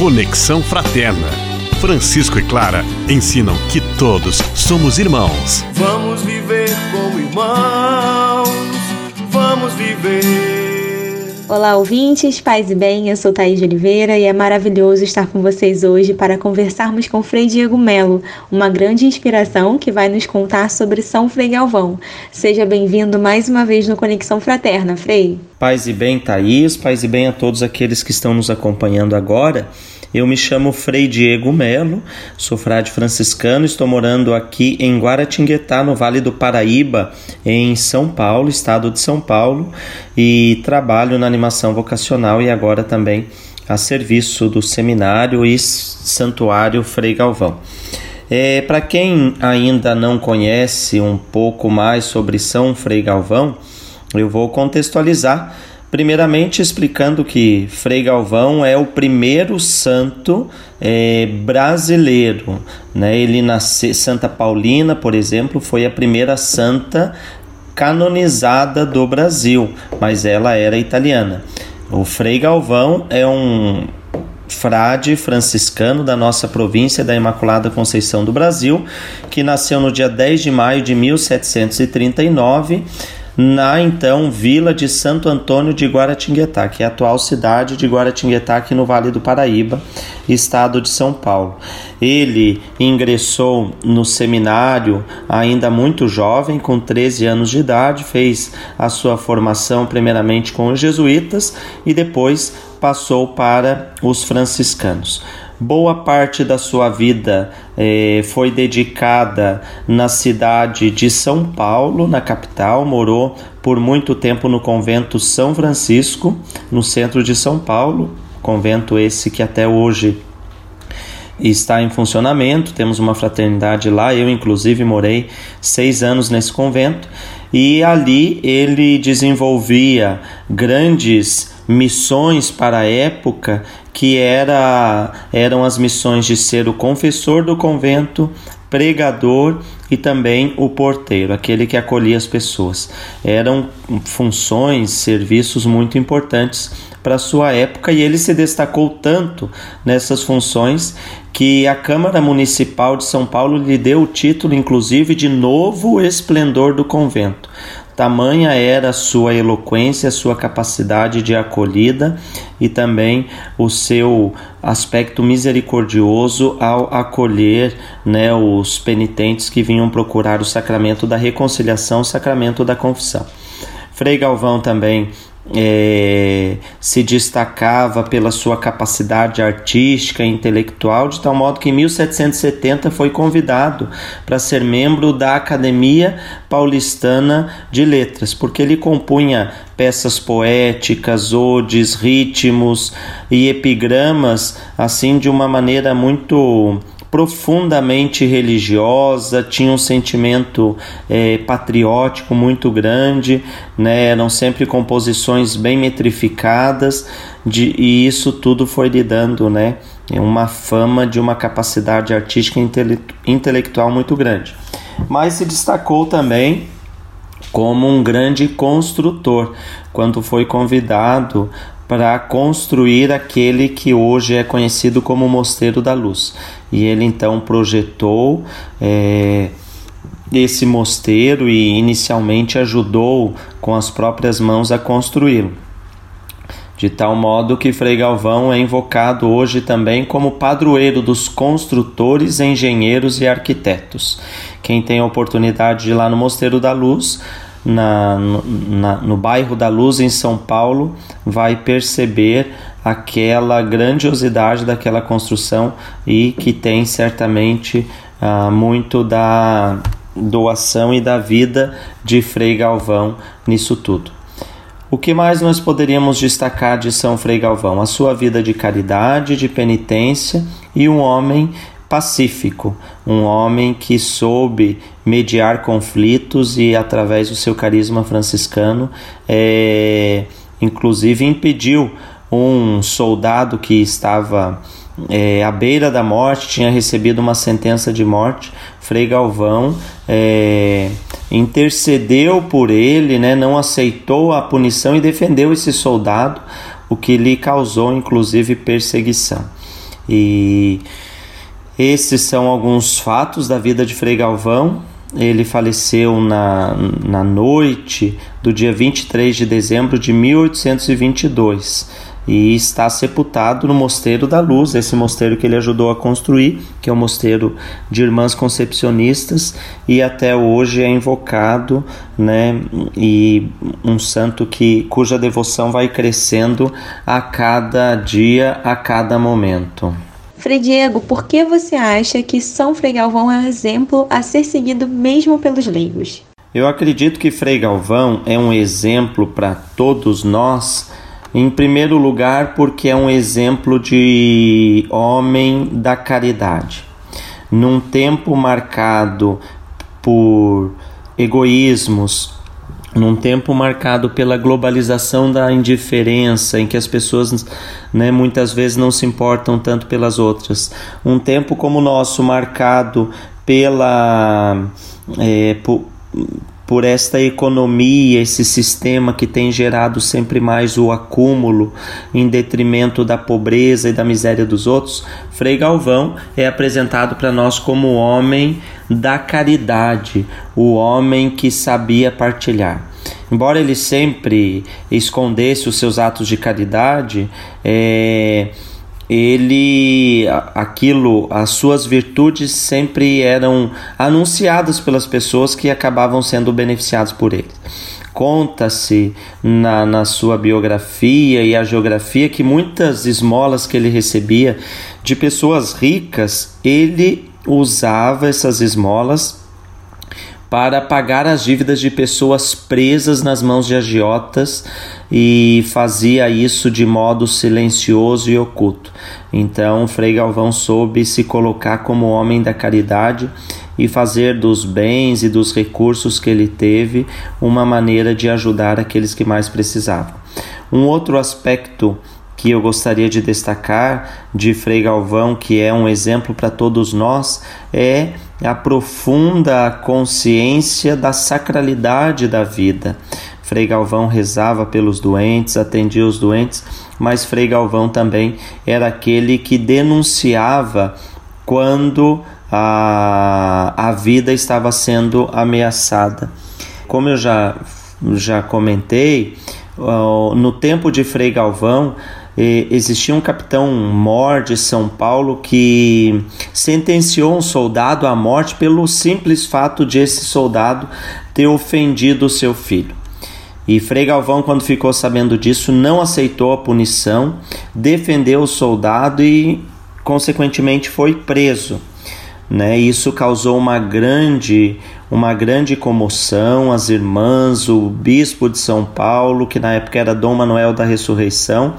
Conexão Fraterna. Francisco e Clara ensinam que todos somos irmãos. Vamos viver como irmãos. Olá, ouvintes, paz e bem, eu sou Thaís de Oliveira e é maravilhoso estar com vocês hoje para conversarmos com Frei Diego Melo, uma grande inspiração que vai nos contar sobre São Frei Galvão. Seja bem-vindo mais uma vez no Conexão Fraterna, Frei. Paz e bem, Thaís, paz e bem a todos aqueles que estão nos acompanhando agora. Eu me chamo Frei Diego Melo, sou frade franciscano, estou morando aqui em Guaratinguetá, no Vale do Paraíba, em São Paulo, estado de São Paulo, e trabalho na animação vocacional e agora também a serviço do seminário e santuário Frei Galvão. É, Para quem ainda não conhece um pouco mais sobre São Frei Galvão, eu vou contextualizar Primeiramente, explicando que Frei Galvão é o primeiro santo é, brasileiro. Né? Ele nasceu, Santa Paulina, por exemplo, foi a primeira santa canonizada do Brasil, mas ela era italiana. O Frei Galvão é um frade franciscano da nossa província da Imaculada Conceição do Brasil, que nasceu no dia 10 de maio de 1739 na então vila de Santo Antônio de Guaratinguetá, que é a atual cidade de Guaratinguetá, aqui no Vale do Paraíba, estado de São Paulo. Ele ingressou no seminário ainda muito jovem, com 13 anos de idade, fez a sua formação primeiramente com os jesuítas e depois passou para os franciscanos. Boa parte da sua vida eh, foi dedicada na cidade de São Paulo, na capital. Morou por muito tempo no convento São Francisco, no centro de São Paulo. Convento esse que até hoje está em funcionamento. Temos uma fraternidade lá. Eu, inclusive, morei seis anos nesse convento. E ali ele desenvolvia grandes missões para a época que era, eram as missões de ser o confessor do convento, pregador e também o porteiro, aquele que acolhia as pessoas. Eram funções, serviços muito importantes para sua época e ele se destacou tanto nessas funções que a Câmara Municipal de São Paulo lhe deu o título, inclusive, de Novo Esplendor do Convento. Tamanha era sua eloquência, sua capacidade de acolhida e também o seu aspecto misericordioso ao acolher né, os penitentes que vinham procurar o sacramento da reconciliação, o sacramento da confissão. Frei Galvão também é, se destacava pela sua capacidade artística e intelectual, de tal modo que em 1770 foi convidado para ser membro da Academia Paulistana de Letras, porque ele compunha peças poéticas, odes, ritmos e epigramas assim de uma maneira muito profundamente religiosa, tinha um sentimento é, patriótico muito grande, né? eram sempre composições bem metrificadas, de, e isso tudo foi lhe dando né? uma fama de uma capacidade artística e intele intelectual muito grande. Mas se destacou também como um grande construtor, quando foi convidado para construir aquele que hoje é conhecido como Mosteiro da Luz. E ele então projetou é, esse mosteiro e inicialmente ajudou com as próprias mãos a construí-lo. De tal modo que Frei Galvão é invocado hoje também como padroeiro dos construtores, engenheiros e arquitetos. Quem tem a oportunidade de ir lá no Mosteiro da Luz na, na, no bairro da Luz, em São Paulo, vai perceber aquela grandiosidade daquela construção e que tem certamente ah, muito da doação e da vida de Frei Galvão nisso tudo. O que mais nós poderíamos destacar de São Frei Galvão? A sua vida de caridade, de penitência e um homem pacífico, um homem que soube mediar conflitos e, através do seu carisma franciscano, é, inclusive impediu um soldado que estava é, à beira da morte, tinha recebido uma sentença de morte. Frei Galvão é, intercedeu por ele, né, não aceitou a punição e defendeu esse soldado, o que lhe causou inclusive perseguição. E esses são alguns fatos da vida de Frei Galvão. Ele faleceu na, na noite do dia 23 de dezembro de 1822 e está sepultado no Mosteiro da Luz, esse mosteiro que ele ajudou a construir, que é o mosteiro de Irmãs Concepcionistas, e até hoje é invocado, né, e um santo que cuja devoção vai crescendo a cada dia, a cada momento. Frei Diego, por que você acha que São Frei Galvão é um exemplo a ser seguido mesmo pelos leigos? Eu acredito que Frei Galvão é um exemplo para todos nós, em primeiro lugar, porque é um exemplo de homem da caridade. Num tempo marcado por egoísmos, num tempo marcado pela globalização da indiferença, em que as pessoas né, muitas vezes não se importam tanto pelas outras, um tempo como o nosso marcado pela é, por, por esta economia, esse sistema que tem gerado sempre mais o acúmulo em detrimento da pobreza e da miséria dos outros, Frei Galvão é apresentado para nós como o homem da caridade, o homem que sabia partilhar. Embora ele sempre escondesse os seus atos de caridade, é, ele aquilo as suas virtudes sempre eram anunciadas pelas pessoas que acabavam sendo beneficiadas por ele. Conta-se na, na sua biografia e a geografia que muitas esmolas que ele recebia de pessoas ricas ele usava essas esmolas para pagar as dívidas de pessoas presas nas mãos de agiotas e fazia isso de modo silencioso e oculto. Então, Frei Galvão soube se colocar como homem da caridade e fazer dos bens e dos recursos que ele teve uma maneira de ajudar aqueles que mais precisavam. Um outro aspecto que eu gostaria de destacar de Frei Galvão, que é um exemplo para todos nós, é a profunda consciência da sacralidade da vida. Frei Galvão rezava pelos doentes, atendia os doentes, mas Frei Galvão também era aquele que denunciava quando a, a vida estava sendo ameaçada. Como eu já, já comentei, no tempo de Frei Galvão, existia um capitão mor de São Paulo que sentenciou um soldado à morte pelo simples fato de esse soldado ter ofendido o seu filho. E Frei Galvão, quando ficou sabendo disso, não aceitou a punição, defendeu o soldado e, consequentemente, foi preso. Né? Isso causou uma grande, uma grande comoção. As irmãs, o bispo de São Paulo, que na época era Dom Manuel da Ressurreição,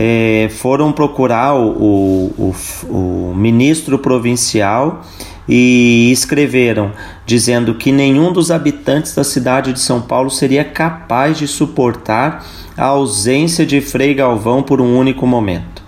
é, foram procurar o, o, o, ministro provincial e escreveram dizendo que nenhum dos habitantes da cidade de São Paulo seria capaz de suportar a ausência de Frei Galvão por um único momento.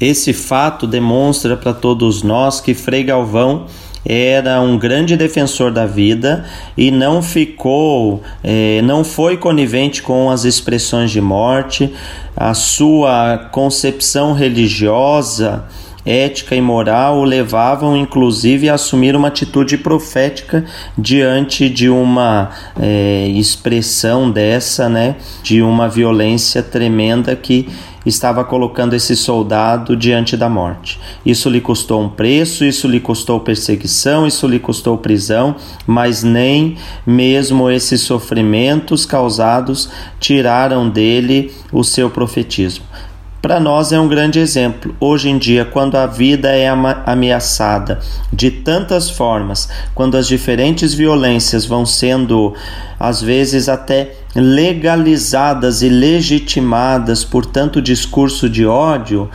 Esse fato demonstra para todos nós que Frei Galvão era um grande defensor da vida e não ficou, eh, não foi conivente com as expressões de morte, a sua concepção religiosa, ética e moral o levavam inclusive a assumir uma atitude profética diante de uma eh, expressão dessa, né, de uma violência tremenda que estava colocando esse soldado diante da morte. Isso lhe custou um preço, isso lhe custou perseguição, isso lhe custou prisão, mas nem mesmo esses sofrimentos causados tiraram dele o seu profetismo para nós é um grande exemplo. Hoje em dia, quando a vida é ameaçada de tantas formas, quando as diferentes violências vão sendo, às vezes, até legalizadas e legitimadas por tanto discurso de ódio,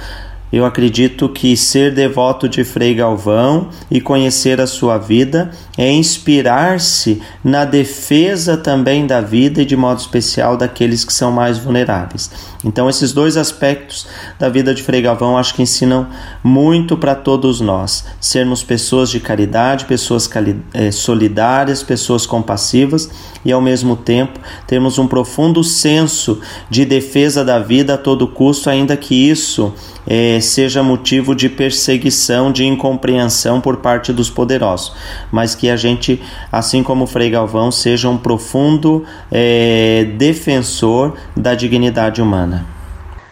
eu acredito que ser devoto de Frei Galvão e conhecer a sua vida é inspirar-se na defesa também da vida e, de modo especial, daqueles que são mais vulneráveis. Então, esses dois aspectos da vida de Frei Galvão acho que ensinam muito para todos nós: sermos pessoas de caridade, pessoas eh, solidárias, pessoas compassivas e, ao mesmo tempo, termos um profundo senso de defesa da vida a todo custo, ainda que isso. É, seja motivo de perseguição, de incompreensão por parte dos poderosos, mas que a gente, assim como Frei Galvão, seja um profundo é, defensor da dignidade humana.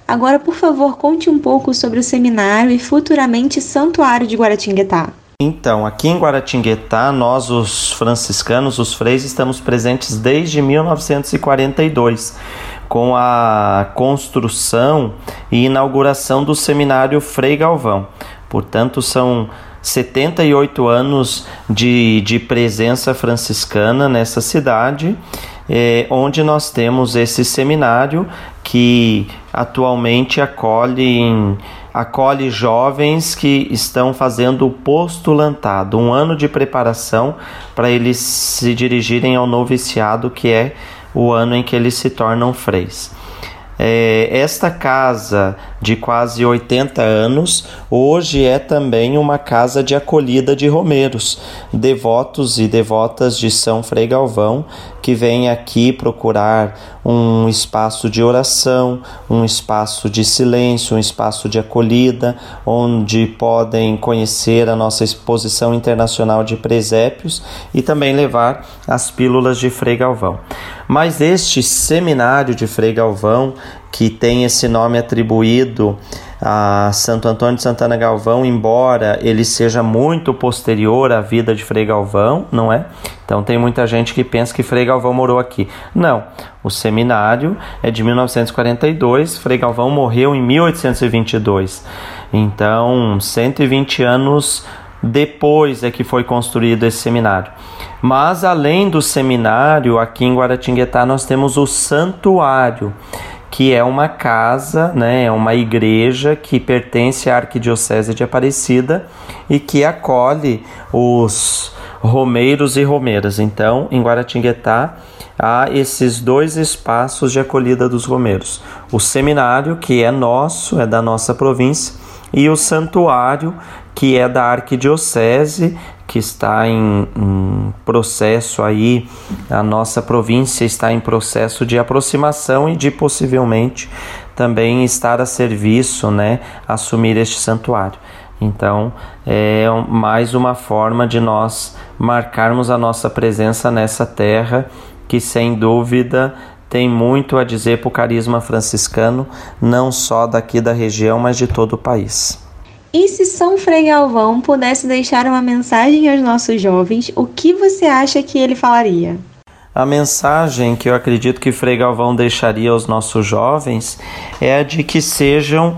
Agora, por favor, conte um pouco sobre o seminário e futuramente santuário de Guaratinguetá. Então, aqui em Guaratinguetá, nós, os franciscanos, os freis, estamos presentes desde 1942, com a construção e inauguração do seminário Frei Galvão. Portanto, são 78 anos de, de presença franciscana nessa cidade, é, onde nós temos esse seminário que atualmente acolhe acolhe jovens que estão fazendo o postulantado, um ano de preparação para eles se dirigirem ao noviciado, que é o ano em que eles se tornam freis. É, esta casa de quase 80 anos hoje é também uma casa de acolhida de romeiros, devotos e devotas de São Frei Galvão, que vêm aqui procurar um espaço de oração, um espaço de silêncio, um espaço de acolhida, onde podem conhecer a nossa exposição internacional de presépios e também levar as pílulas de Frei Galvão. Mas este seminário de Frei Galvão, que tem esse nome atribuído a Santo Antônio de Santana Galvão, embora ele seja muito posterior à vida de Frei Galvão, não é? Então tem muita gente que pensa que Frei Galvão morou aqui. Não, o seminário é de 1942, Frei Galvão morreu em 1822. Então, 120 anos depois é que foi construído esse seminário. Mas além do seminário, aqui em Guaratinguetá nós temos o santuário, que é uma casa, né, é uma igreja que pertence à Arquidiocese de Aparecida e que acolhe os romeiros e romeiras. Então, em Guaratinguetá há esses dois espaços de acolhida dos romeiros: o seminário, que é nosso, é da nossa província, e o santuário, que é da arquidiocese, que está em, em, processo aí, a nossa província está em processo de aproximação e de possivelmente também estar a serviço, né, assumir este santuário. Então, é mais uma forma de nós marcarmos a nossa presença nessa terra que, sem dúvida, tem muito a dizer para o carisma franciscano, não só daqui da região, mas de todo o país. E se São Frei Galvão pudesse deixar uma mensagem aos nossos jovens, o que você acha que ele falaria? A mensagem que eu acredito que Frei Galvão deixaria aos nossos jovens é a de que sejam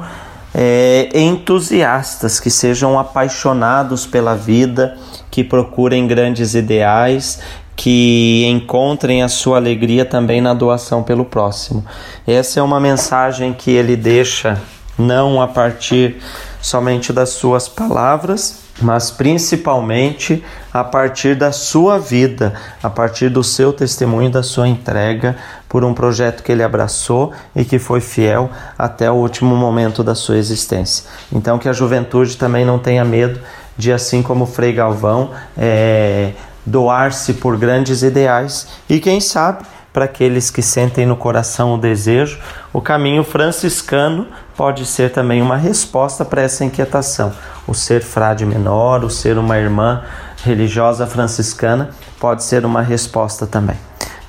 é, entusiastas, que sejam apaixonados pela vida, que procurem grandes ideais, que encontrem a sua alegria também na doação pelo próximo. Essa é uma mensagem que ele deixa não a partir somente das suas palavras, mas principalmente a partir da sua vida, a partir do seu testemunho, da sua entrega por um projeto que ele abraçou e que foi fiel até o último momento da sua existência. Então, que a juventude também não tenha medo de, assim como Frei Galvão, é, doar-se por grandes ideais e, quem sabe, para aqueles que sentem no coração o desejo, o caminho franciscano pode ser também uma resposta para essa inquietação. O ser frade menor, o ser uma irmã religiosa franciscana pode ser uma resposta também.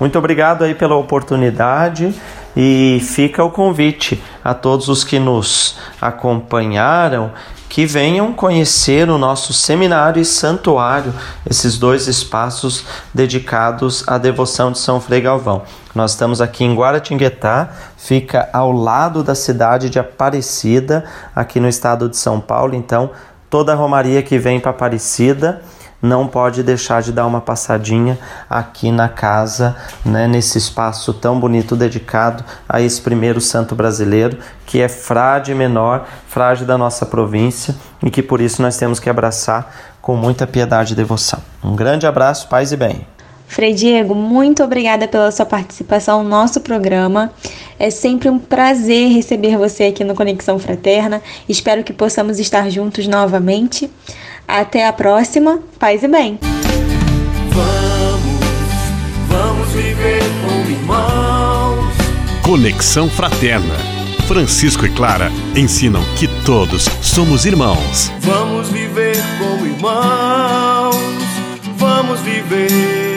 Muito obrigado aí pela oportunidade e fica o convite a todos os que nos acompanharam que venham conhecer o nosso seminário e santuário, esses dois espaços dedicados à devoção de São Frei Galvão. Nós estamos aqui em Guaratinguetá, fica ao lado da cidade de Aparecida, aqui no estado de São Paulo. Então, toda a romaria que vem para Aparecida não pode deixar de dar uma passadinha aqui na casa, né, nesse espaço tão bonito dedicado a esse primeiro santo brasileiro, que é frade menor, frade da nossa província e que por isso nós temos que abraçar com muita piedade e devoção. Um grande abraço, paz e bem. Frei Diego, muito obrigada pela sua participação no nosso programa. É sempre um prazer receber você aqui no Conexão Fraterna. Espero que possamos estar juntos novamente. Até a próxima. Paz e bem. Vamos, vamos viver como irmãos. Conexão Fraterna. Francisco e Clara ensinam que todos somos irmãos. Vamos viver como irmãos, vamos viver